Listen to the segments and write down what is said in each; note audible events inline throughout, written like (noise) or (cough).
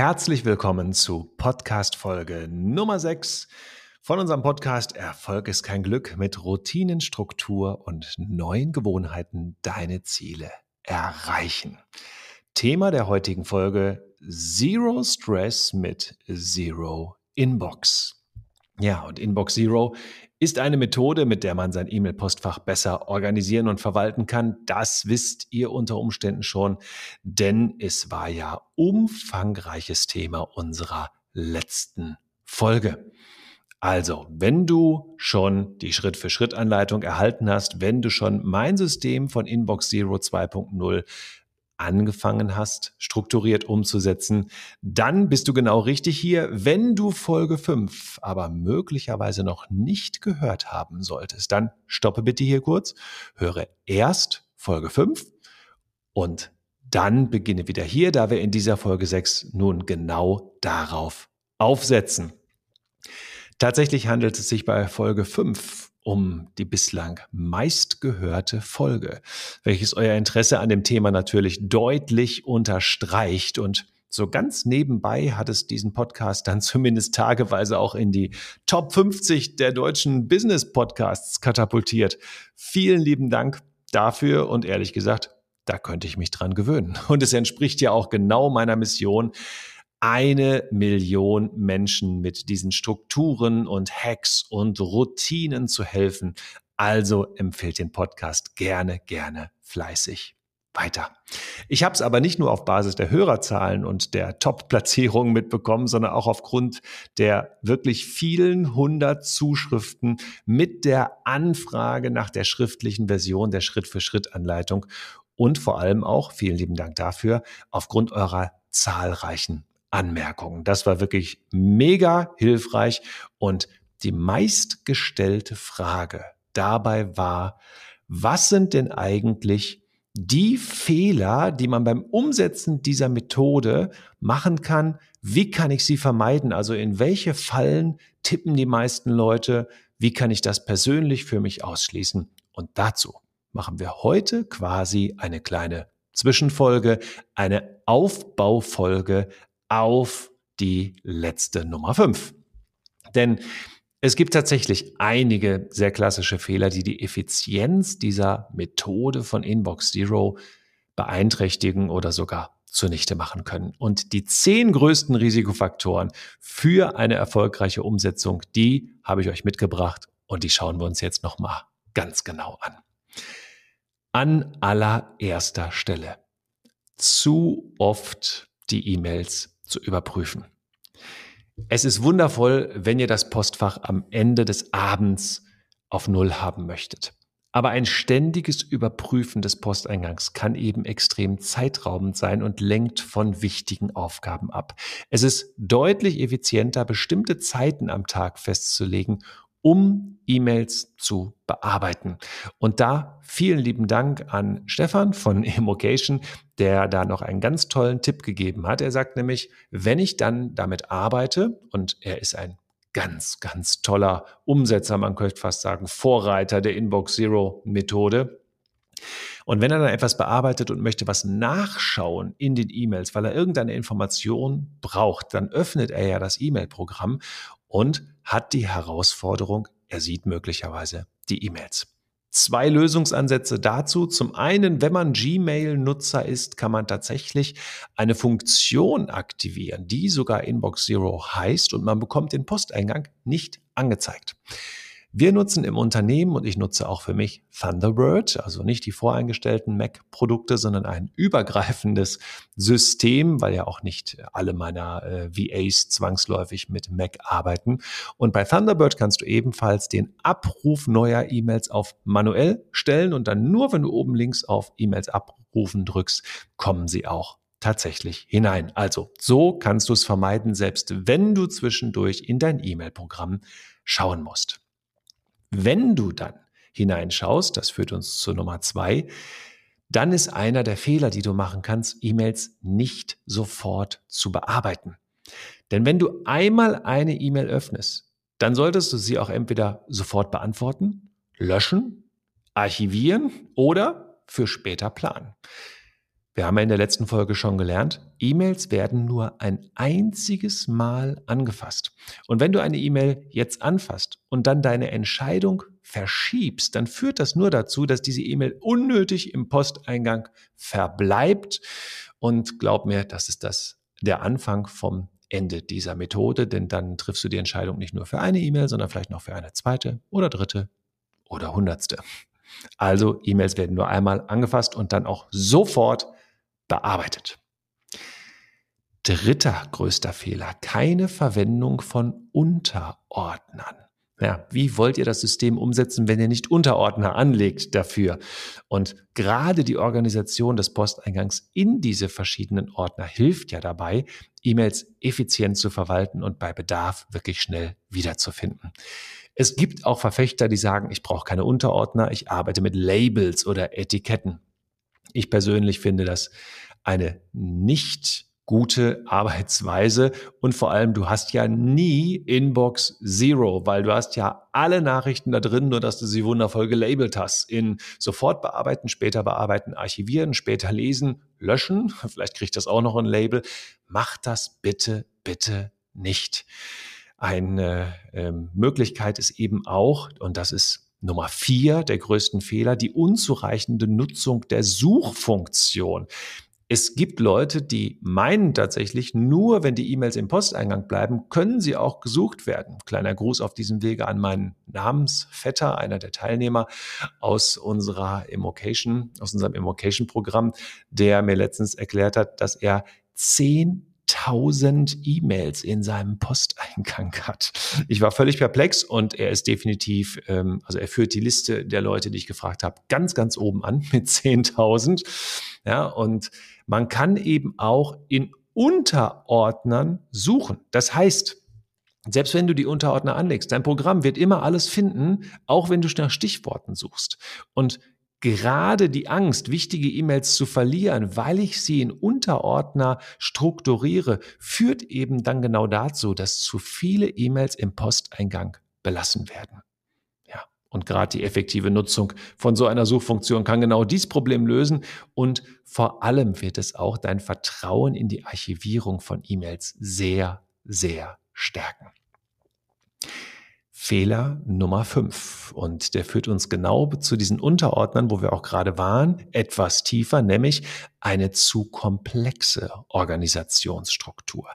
Herzlich willkommen zu Podcast Folge Nummer 6 von unserem Podcast Erfolg ist kein Glück mit Routinen, Struktur und neuen Gewohnheiten deine Ziele erreichen. Thema der heutigen Folge Zero Stress mit Zero Inbox. Ja, und Inbox Zero ist eine Methode, mit der man sein E-Mail-Postfach besser organisieren und verwalten kann. Das wisst ihr unter Umständen schon, denn es war ja umfangreiches Thema unserer letzten Folge. Also, wenn du schon die Schritt-für-Schritt-Anleitung erhalten hast, wenn du schon mein System von Inbox Zero 2.0 angefangen hast, strukturiert umzusetzen, dann bist du genau richtig hier. Wenn du Folge 5 aber möglicherweise noch nicht gehört haben solltest, dann stoppe bitte hier kurz, höre erst Folge 5 und dann beginne wieder hier, da wir in dieser Folge 6 nun genau darauf aufsetzen. Tatsächlich handelt es sich bei Folge 5 um die bislang meistgehörte Folge, welches euer Interesse an dem Thema natürlich deutlich unterstreicht und so ganz nebenbei hat es diesen Podcast dann (laughs) zumindest tageweise auch in die Top 50 der deutschen Business Podcasts katapultiert. Vielen lieben Dank dafür und ehrlich gesagt, da könnte ich mich dran gewöhnen. Und es entspricht ja auch genau meiner Mission, eine Million Menschen mit diesen Strukturen und Hacks und Routinen zu helfen. Also empfehlt den Podcast gerne, gerne fleißig weiter. Ich habe es aber nicht nur auf Basis der Hörerzahlen und der Top-Platzierungen mitbekommen, sondern auch aufgrund der wirklich vielen hundert Zuschriften mit der Anfrage nach der schriftlichen Version der Schritt-für-Schritt-Anleitung und vor allem auch, vielen lieben Dank dafür, aufgrund eurer zahlreichen Anmerkungen. Das war wirklich mega hilfreich und die meistgestellte Frage dabei war, was sind denn eigentlich die Fehler, die man beim Umsetzen dieser Methode machen kann? Wie kann ich sie vermeiden? Also in welche Fallen tippen die meisten Leute? Wie kann ich das persönlich für mich ausschließen? Und dazu machen wir heute quasi eine kleine Zwischenfolge, eine Aufbaufolge auf die letzte Nummer 5. Denn es gibt tatsächlich einige sehr klassische Fehler, die die Effizienz dieser Methode von Inbox Zero beeinträchtigen oder sogar zunichte machen können. Und die zehn größten Risikofaktoren für eine erfolgreiche Umsetzung, die habe ich euch mitgebracht und die schauen wir uns jetzt nochmal ganz genau an. An allererster Stelle. Zu oft die E-Mails zu überprüfen. Es ist wundervoll, wenn ihr das Postfach am Ende des Abends auf Null haben möchtet. Aber ein ständiges Überprüfen des Posteingangs kann eben extrem zeitraubend sein und lenkt von wichtigen Aufgaben ab. Es ist deutlich effizienter, bestimmte Zeiten am Tag festzulegen um E-Mails zu bearbeiten. Und da vielen lieben Dank an Stefan von (laughs) Emocation, der da noch einen ganz tollen Tipp gegeben hat. Er sagt nämlich, wenn ich dann damit arbeite, und er ist ein ganz, ganz toller Umsetzer, man könnte fast sagen Vorreiter der Inbox Zero Methode. Und wenn er dann etwas bearbeitet und möchte was nachschauen in den E-Mails, weil er irgendeine Information braucht, dann öffnet er ja das E-Mail-Programm und hat die Herausforderung, er sieht möglicherweise die E-Mails. Zwei Lösungsansätze dazu. Zum einen, wenn man Gmail-Nutzer ist, kann man tatsächlich eine Funktion aktivieren, die sogar Inbox Zero heißt und man bekommt den Posteingang nicht angezeigt. Wir nutzen im Unternehmen und ich nutze auch für mich Thunderbird, also nicht die voreingestellten Mac-Produkte, sondern ein (laughs) übergreifendes System, weil ja auch nicht alle meiner äh, VAs zwangsläufig mit Mac arbeiten. Und bei Thunderbird kannst du ebenfalls den Abruf neuer E-Mails auf manuell stellen und dann nur, wenn du oben links auf E-Mails abrufen drückst, kommen sie auch tatsächlich hinein. Also so kannst du es vermeiden, selbst wenn du zwischendurch in dein E-Mail-Programm schauen musst. Wenn du dann hineinschaust, das führt uns zur Nummer zwei, dann ist einer der Fehler, die du machen kannst, E-Mails nicht sofort zu bearbeiten. Denn wenn du einmal eine E-Mail öffnest, dann solltest du sie auch entweder sofort beantworten, löschen, archivieren oder für später planen. Wir haben ja in der letzten Folge schon gelernt, E-Mails werden nur ein einziges Mal angefasst. Und wenn du eine E-Mail jetzt anfasst und dann deine Entscheidung verschiebst, dann führt das nur dazu, dass diese E-Mail unnötig im Posteingang verbleibt. Und glaub mir, das ist das der Anfang vom Ende dieser Methode, denn dann triffst du die Entscheidung nicht nur für eine E-Mail, sondern vielleicht noch für eine zweite oder dritte oder hundertste. Also E-Mails werden nur einmal angefasst und dann auch sofort bearbeitet. Dritter größter Fehler, keine Verwendung von Unterordnern. Ja, wie wollt ihr das System umsetzen, wenn ihr nicht Unterordner anlegt dafür? Und gerade die Organisation des Posteingangs in diese verschiedenen Ordner hilft ja dabei, E-Mails effizient zu verwalten und bei Bedarf wirklich schnell wiederzufinden. Es gibt auch Verfechter, die sagen, ich brauche keine Unterordner, ich arbeite mit Labels oder Etiketten. Ich persönlich finde das eine nicht gute Arbeitsweise und vor allem du hast ja nie Inbox Zero, weil du hast ja alle Nachrichten da drin, nur dass du sie wundervoll gelabelt hast. In sofort bearbeiten, später bearbeiten, archivieren, später lesen, löschen. (laughs) Vielleicht kriegt das auch noch ein Label. Mach das bitte, bitte nicht. Eine äh, Möglichkeit ist eben auch, und das ist Nummer vier der größten Fehler, die unzureichende Nutzung der Suchfunktion. Es gibt Leute, die meinen tatsächlich, nur wenn die E-Mails im Posteingang bleiben, können sie auch gesucht werden. Kleiner Gruß auf diesem Wege an meinen Namensvetter, einer der Teilnehmer aus unserer Immocation, aus unserem Immocation-Programm, der mir letztens erklärt hat, dass er zehn 1000 E-Mails in seinem Posteingang hat. Ich war völlig perplex und er ist definitiv, ähm, also er führt die Liste der Leute, die ich gefragt habe, ganz, ganz oben an mit 10.000. Ja, und man kann eben auch in Unterordnern suchen. Das heißt, selbst wenn du die Unterordner anlegst, dein Programm wird immer alles finden, auch wenn du nach Stichworten suchst. Und gerade die Angst, wichtige E-Mails zu verlieren, weil ich sie in Unterordner strukturiere, führt eben dann genau dazu, dass zu viele E-Mails im Posteingang belassen werden. Ja, und gerade die effektive Nutzung von so einer Suchfunktion kann genau dieses Problem lösen und vor allem wird es auch dein Vertrauen in die Archivierung von E-Mails sehr, sehr stärken. Fehler Nummer fünf Und der führt uns genau zu diesen Unterordnern, wo wir auch gerade waren, etwas tiefer, nämlich eine zu komplexe Organisationsstruktur.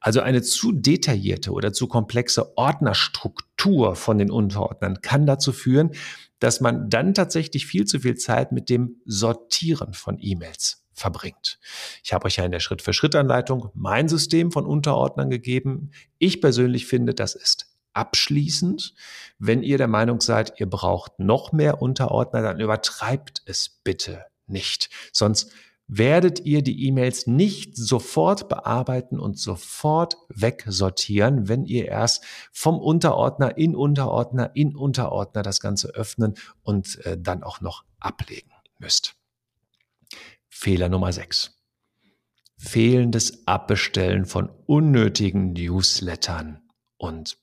Also eine zu detaillierte oder zu komplexe Ordnerstruktur von den Unterordnern kann dazu führen, dass man dann tatsächlich viel zu viel Zeit mit dem Sortieren von E-Mails verbringt. Ich habe euch ja in der Schritt-für-Schritt-Anleitung mein System von Unterordnern gegeben. Ich persönlich finde, das ist abschließend. Wenn ihr der Meinung seid, ihr braucht noch mehr Unterordner, dann übertreibt es bitte nicht. Sonst werdet ihr die E-Mails nicht sofort bearbeiten und sofort wegsortieren, wenn ihr erst vom Unterordner in Unterordner in Unterordner das Ganze öffnen und äh, dann auch noch ablegen müsst. Fehler Nummer 6. Fehlendes Abbestellen von unnötigen Newslettern und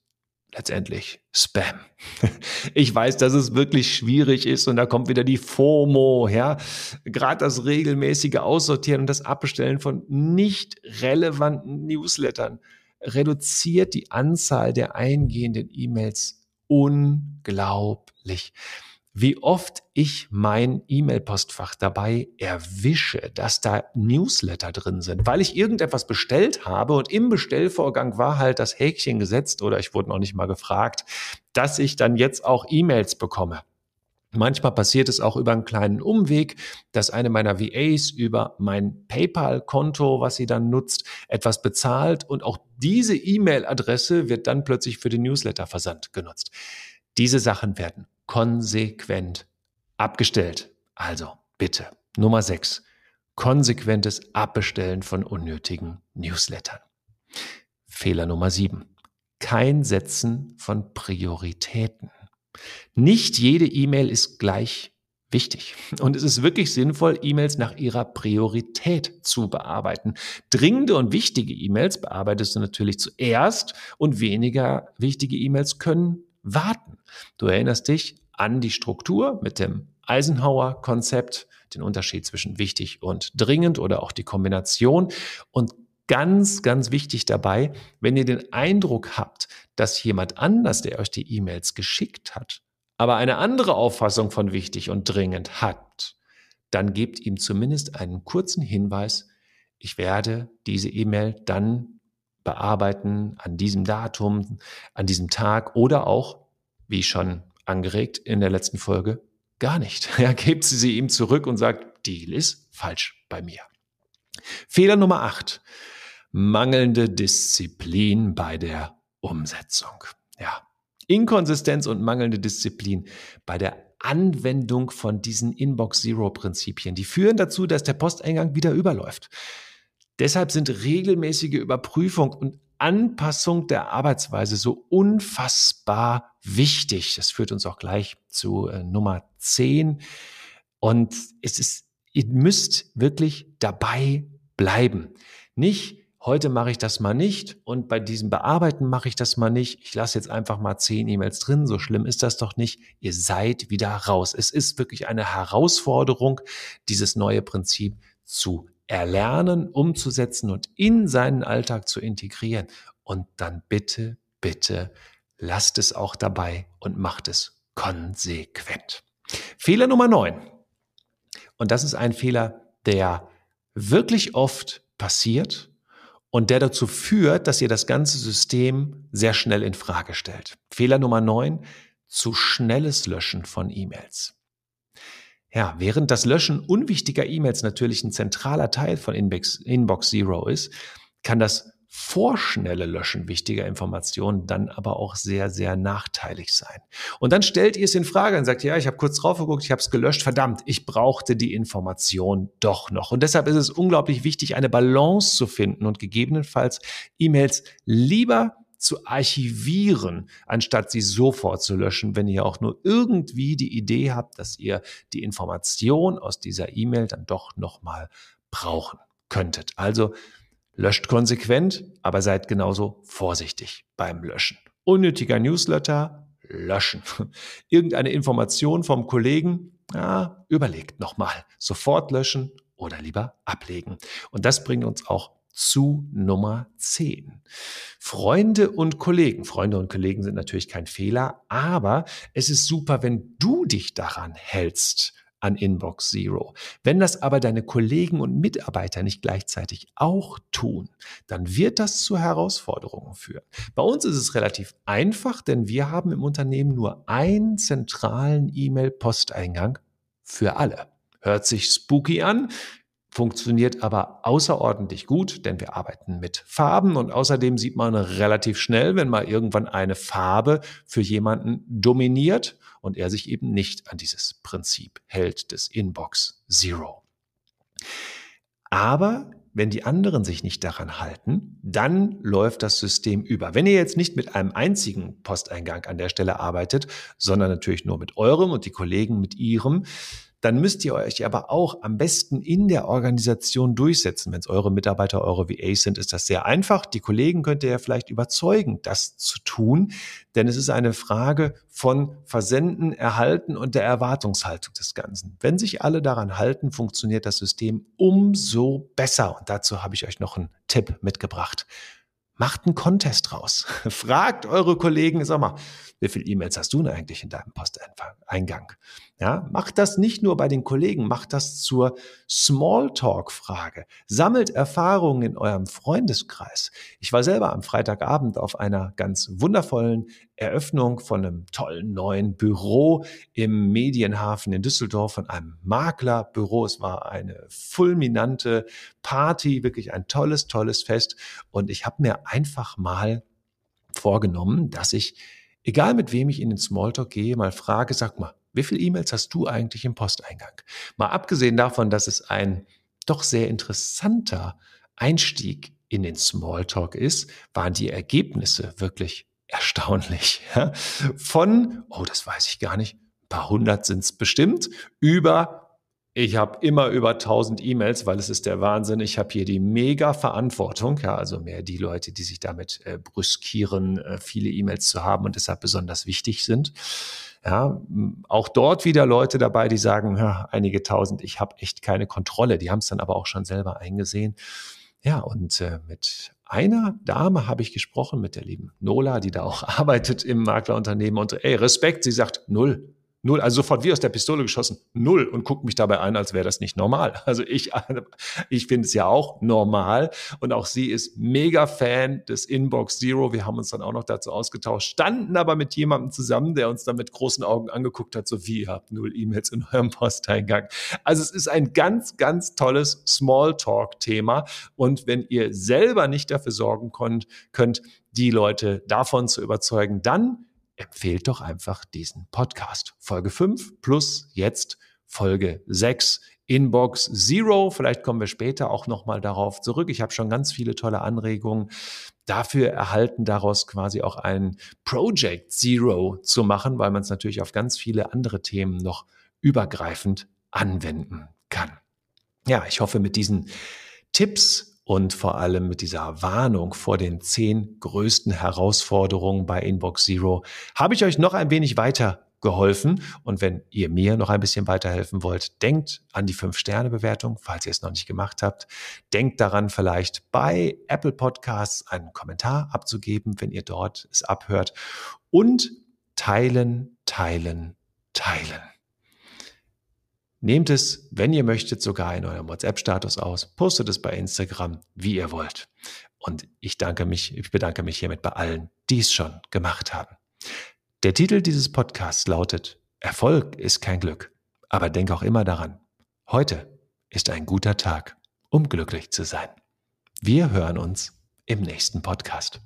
letztendlich Spam. (laughs) Ich weiß, dass es wirklich schwierig ist und da kommt wieder die FOMO, ja. Gerade das regelmäßige Aussortieren und das Abbestellen von nicht relevanten Newslettern reduziert die Anzahl der eingehenden E-Mails unglaublich wie oft ich mein E-Mail-Postfach dabei erwische, dass da Newsletter drin sind, weil ich irgendetwas bestellt habe und im Bestellvorgang war halt das Häkchen gesetzt oder ich wurde noch nicht mal gefragt, dass ich dann jetzt auch E-Mails bekomme. Manchmal passiert es auch über einen kleinen Umweg, dass eine meiner VAs über mein PayPal-Konto, was sie dann nutzt, etwas bezahlt und auch diese E-Mail-Adresse wird dann plötzlich für den Newsletter-Versand genutzt. Diese Sachen werden konsequent abgestellt. Also bitte. Nummer 6. Konsequentes Abbestellen von unnötigen Newslettern. Fehler Nummer 7. Kein Setzen von Prioritäten. Nicht jede E-Mail ist gleich wichtig. Und es ist wirklich sinnvoll, E-Mails nach ihrer Priorität zu bearbeiten. Dringende und wichtige E-Mails bearbeitest du natürlich zuerst und weniger wichtige E-Mails können warten. Du erinnerst dich an die Struktur mit dem Eisenhower-Konzept, den Unterschied zwischen wichtig und dringend oder auch die Kombination. Und ganz, ganz wichtig dabei, wenn ihr den Eindruck habt, dass jemand anders, der euch die E-Mails geschickt hat, aber eine andere Auffassung von wichtig und dringend hat, dann gebt ihm zumindest einen kurzen Hinweis, ich werde diese E-Mail dann bearbeiten an diesem Datum, an diesem Tag oder auch, wie schon angeregt in der letzten Folge, gar nicht. (laughs) Ja, gebt sie, sie ihm zurück und sagt, Deal ist falsch bei mir. Fehler Nummer 8 mangelnde Disziplin bei der Umsetzung. Ja, Inkonsistenz und mangelnde Disziplin bei der Anwendung von diesen Inbox Zero Prinzipien. Die führen dazu, dass der Posteingang wieder überläuft. Deshalb sind regelmäßige Überprüfung und Anpassung der Arbeitsweise so unfassbar wichtig. Das führt uns auch gleich zu äh, Nummer 10. Und es ist, ihr müsst wirklich dabei bleiben. Nicht heute mache ich das mal nicht und bei diesem Bearbeiten mache ich das mal nicht. Ich lasse jetzt einfach mal zehn E-Mails drin, so schlimm ist das doch nicht. Ihr seid wieder raus. Es ist wirklich eine Herausforderung, dieses neue Prinzip zu erlernen, umzusetzen und in seinen Alltag zu integrieren. Und dann bitte, bitte lasst es auch dabei und macht es konsequent. Fehler Nummer neun. Und das ist ein Fehler, der wirklich oft passiert und der dazu führt, dass ihr das ganze System sehr schnell in Frage stellt. Fehler Nummer neun, zu schnelles Löschen von E-Mails. Ja, während das Löschen unwichtiger E-Mails natürlich ein zentraler Teil von Inbox, Inbox Zero ist, kann das vorschnelle Löschen wichtiger Informationen dann aber auch sehr, sehr nachteilig sein. Und dann stellt ihr es in Frage und sagt, ja, ich habe kurz drauf geguckt, ich habe es gelöscht, verdammt, ich brauchte die Information doch noch. Und deshalb ist es unglaublich wichtig, eine Balance zu finden und gegebenenfalls E-Mails lieber zu archivieren, anstatt sie sofort zu löschen, wenn ihr auch nur irgendwie die Idee habt, dass ihr die Information aus dieser E-Mail dann doch nochmal brauchen könntet. Also Löscht konsequent, aber seid genauso vorsichtig beim Löschen. Unnötiger Newsletter, löschen. (laughs) Irgendeine Information vom Kollegen, ja, überlegt nochmal. Sofort löschen oder lieber ablegen. Und das bringt uns auch zu Nummer 10. Freunde und Kollegen. Freunde und Kollegen sind natürlich kein Fehler, aber es ist super, wenn du dich daran hältst an Inbox Zero. Wenn das aber deine Kollegen und Mitarbeiter nicht gleichzeitig auch tun, dann wird das zu Herausforderungen führen. Bei uns ist es relativ einfach, denn wir haben im Unternehmen nur einen zentralen E-Mail-Posteingang für alle. Hört sich spooky an, funktioniert aber außerordentlich gut, denn wir arbeiten mit Farben und außerdem sieht man relativ schnell, wenn mal irgendwann eine Farbe für jemanden dominiert und er sich eben nicht an dieses Prinzip hält des Inbox Zero. Aber wenn die anderen sich nicht daran halten, dann läuft das System über. Wenn ihr jetzt nicht mit einem einzigen Posteingang an der Stelle arbeitet, sondern natürlich nur mit eurem und die Kollegen mit ihrem, dann müsst ihr euch aber auch am besten in der Organisation durchsetzen. Wenn es eure Mitarbeiter, eure VAs sind, ist das sehr einfach. Die Kollegen könnt ihr ja vielleicht überzeugen, das zu tun, denn es ist eine Frage von Versenden, Erhalten und der Erwartungshaltung des Ganzen. Wenn sich alle daran halten, funktioniert das System umso besser. Und dazu habe ich euch noch einen Tipp mitgebracht. Macht einen Contest raus. (laughs) Fragt eure Kollegen, sag mal, wie viele E-Mails hast du denn eigentlich in deinem Posteingang? Ja, macht das nicht nur bei den Kollegen, macht das zur Smalltalk-Frage. Sammelt Erfahrungen in eurem Freundeskreis. Ich war selber am Freitagabend auf einer ganz wundervollen Eröffnung von einem tollen neuen Büro im Medienhafen in Düsseldorf von einem Maklerbüro. Es war eine fulminante Party, wirklich ein tolles, tolles Fest. Und ich habe mir einfach mal vorgenommen, dass ich egal mit wem ich in den Smalltalk gehe, mal frage, sag mal, wie viele E-Mails hast du eigentlich im Posteingang? Mal abgesehen davon, dass es ein doch sehr interessanter Einstieg in den Smalltalk ist, waren die Ergebnisse wirklich erstaunlich. (laughs) Ja? Von, oh, das weiß ich gar nicht, ein paar hundert sind es bestimmt, über ich habe immer über 1000 E-Mails, weil es ist der Wahnsinn. Ich habe hier die mega Verantwortung, ja, also mehr die Leute, die sich damit äh, brüskieren, äh, viele E-Mails zu haben und deshalb besonders wichtig sind. Ja, auch dort wieder Leute dabei, die sagen, ja, einige tausend, ich habe echt keine Kontrolle. Die haben es dann aber auch schon selber eingesehen. Ja, und äh, mit einer Dame habe ich gesprochen, mit der lieben Nola, die da auch (laughs) arbeitet im Maklerunternehmen und ey, Respekt, sie sagt null. Null, also sofort wie aus der Pistole geschossen, null und guckt mich dabei an, als wäre das nicht normal. (laughs) Also ich, (laughs) ich finde es ja auch normal und auch sie ist mega Fan des Inbox Zero. Wir haben uns dann auch noch dazu ausgetauscht, standen aber mit jemandem zusammen, der uns dann mit großen Augen angeguckt hat, so wie ihr habt null E-Mails in eurem Posteingang. Also es ist ein ganz, ganz tolles Smalltalk-Thema und wenn ihr selber nicht dafür sorgen könnt, könnt die Leute davon zu überzeugen, dann empfehlt doch einfach diesen Podcast. Folge 5 plus jetzt Folge 6 Inbox Zero. Vielleicht kommen wir später auch nochmal darauf zurück. Ich habe schon ganz viele tolle Anregungen dafür erhalten, daraus quasi auch ein Project Zero zu machen, weil man es natürlich auf ganz viele andere Themen noch übergreifend anwenden kann. Ja, ich hoffe, mit diesen Tipps und vor allem mit dieser Warnung vor den zehn größten Herausforderungen bei Inbox Zero habe ich euch noch ein wenig weiter geholfen. Und wenn ihr mir noch ein bisschen weiterhelfen wollt, denkt an die 5-Sterne-Bewertung, falls ihr es noch nicht gemacht habt. Denkt daran, vielleicht bei Apple Podcasts einen Kommentar abzugeben, wenn ihr dort es abhört. Und teilen, teilen, teilen. Nehmt es, wenn ihr möchtet, sogar in eurem WhatsApp-Status aus, postet es bei Instagram, wie ihr wollt. Und ich danke mich, ich bedanke mich hiermit bei allen, die es schon gemacht haben. Der Titel dieses Podcasts lautet Erfolg ist kein Glück, aber denk auch immer daran, heute ist ein guter Tag, um glücklich zu sein. Wir hören uns im nächsten Podcast.